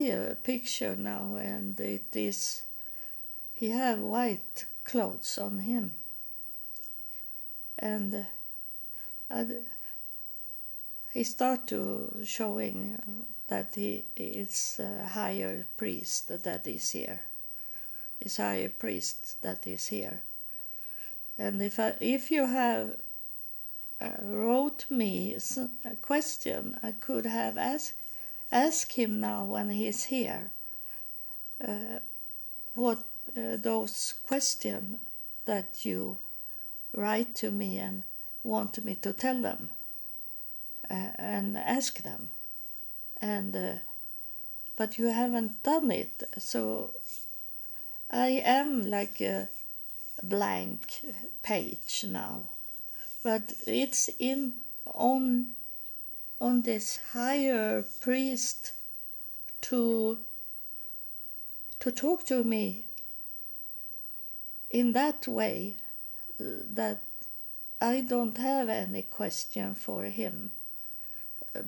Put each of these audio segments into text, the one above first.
a picture now, and it is he have white clothes on him, and uh, he start to showing that he is a higher priest that is here. Is higher priest that is here. And if I, if you have uh, wrote me a question, I could have asked ask him now when he's here. Uh, what uh, those questions that you write to me and want me to tell them uh, and ask them and uh, but you haven't done it so i am like a blank page now but it's in on on this higher priest to to talk to me in that way uh, that I don't have any question for him.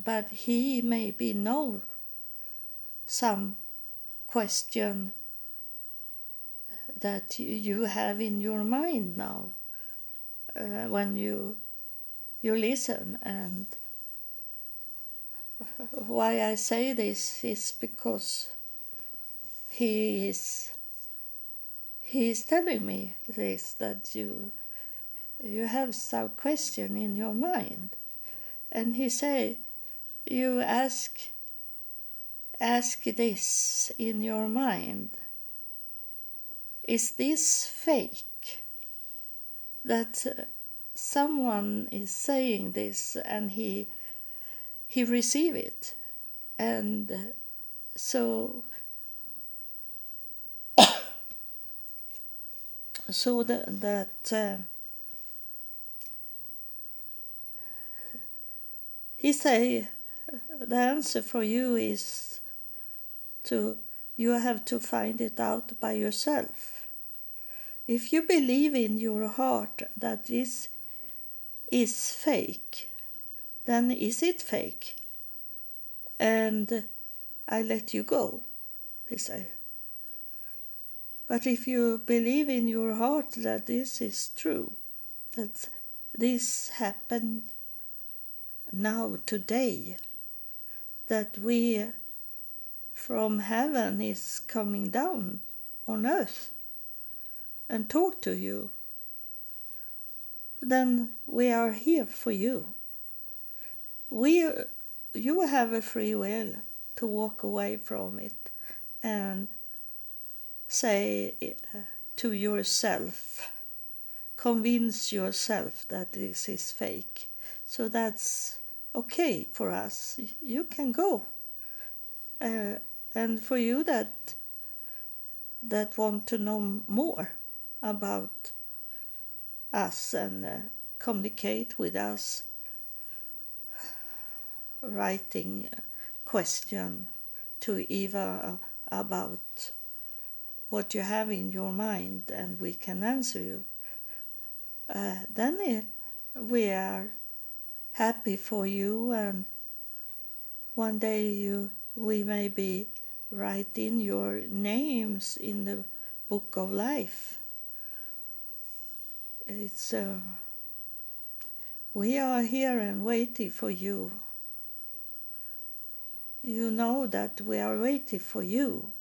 But he maybe know some question that you have in your mind now uh, when you you listen and why I say this is because he is he is telling me this that you you have some question in your mind. And he say you ask ask this in your mind. Is this fake that someone is saying this and he he receive it. And so so that, that uh, he say the answer for you is to you have to find it out by yourself. If you believe in your heart that this is fake then is it fake and i let you go he said. but if you believe in your heart that this is true that this happened now today that we from heaven is coming down on earth and talk to you then we are here for you we you have a free will to walk away from it and say uh, to yourself convince yourself that this is fake so that's okay for us. You can go. Uh, and for you that that want to know more about us and uh, communicate with us, writing question to Eva about what you have in your mind and we can answer you. Uh, then we are happy for you and one day you we may be write in your names in the book of life it's uh, we are here and waiting for you you know that we are waiting for you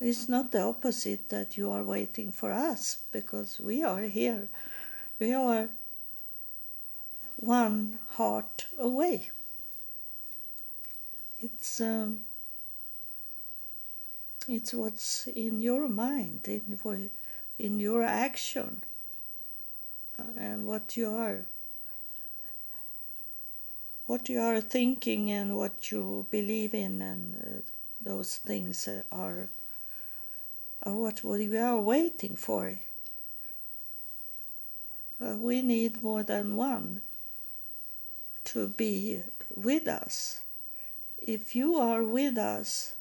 it's not the opposite that you are waiting for us because we are here we are one heart away. It's um, it's what's in your mind, in in your action, uh, and what you are what you are thinking and what you believe in, and uh, those things are are what we are waiting for. Uh, we need more than one to be with us. If you are with us,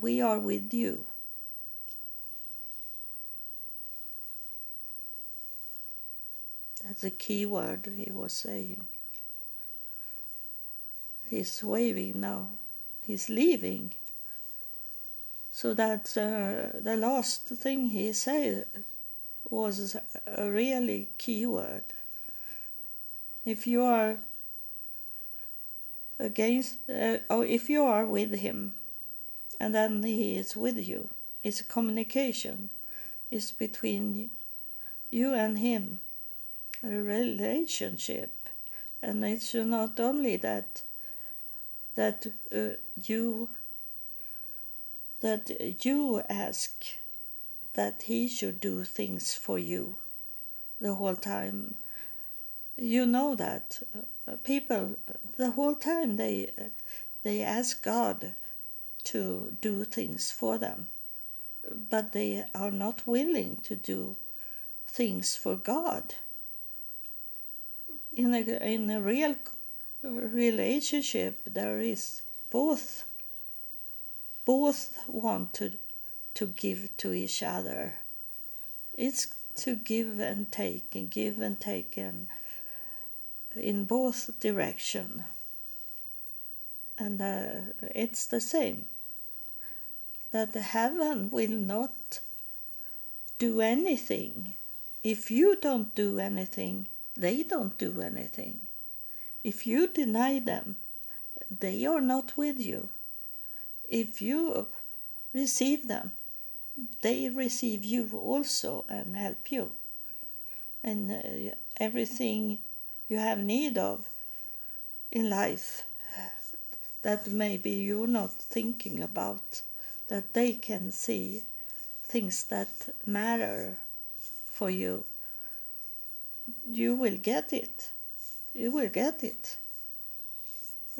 we are with you. That's a key word he was saying. He's waving now. He's leaving. So that uh, the last thing he said was a really key word. If you are against, uh, or if you are with him, and then he is with you, it's communication. It's between you and him, a relationship, and it's not only that that uh, you that you ask that he should do things for you the whole time. You know that uh, people the whole time they uh, they ask god to do things for them but they are not willing to do things for god. In a in a real relationship there is both both want to to give to each other. It's to give and take and give and take and in both direction. And uh, it's the same that heaven will not do anything. If you don't do anything they don't do anything if you deny them, they are not with you. If you receive them, they receive you also and help you. And uh, everything you have need of in life that maybe you're not thinking about, that they can see things that matter for you, you will get it you will get it.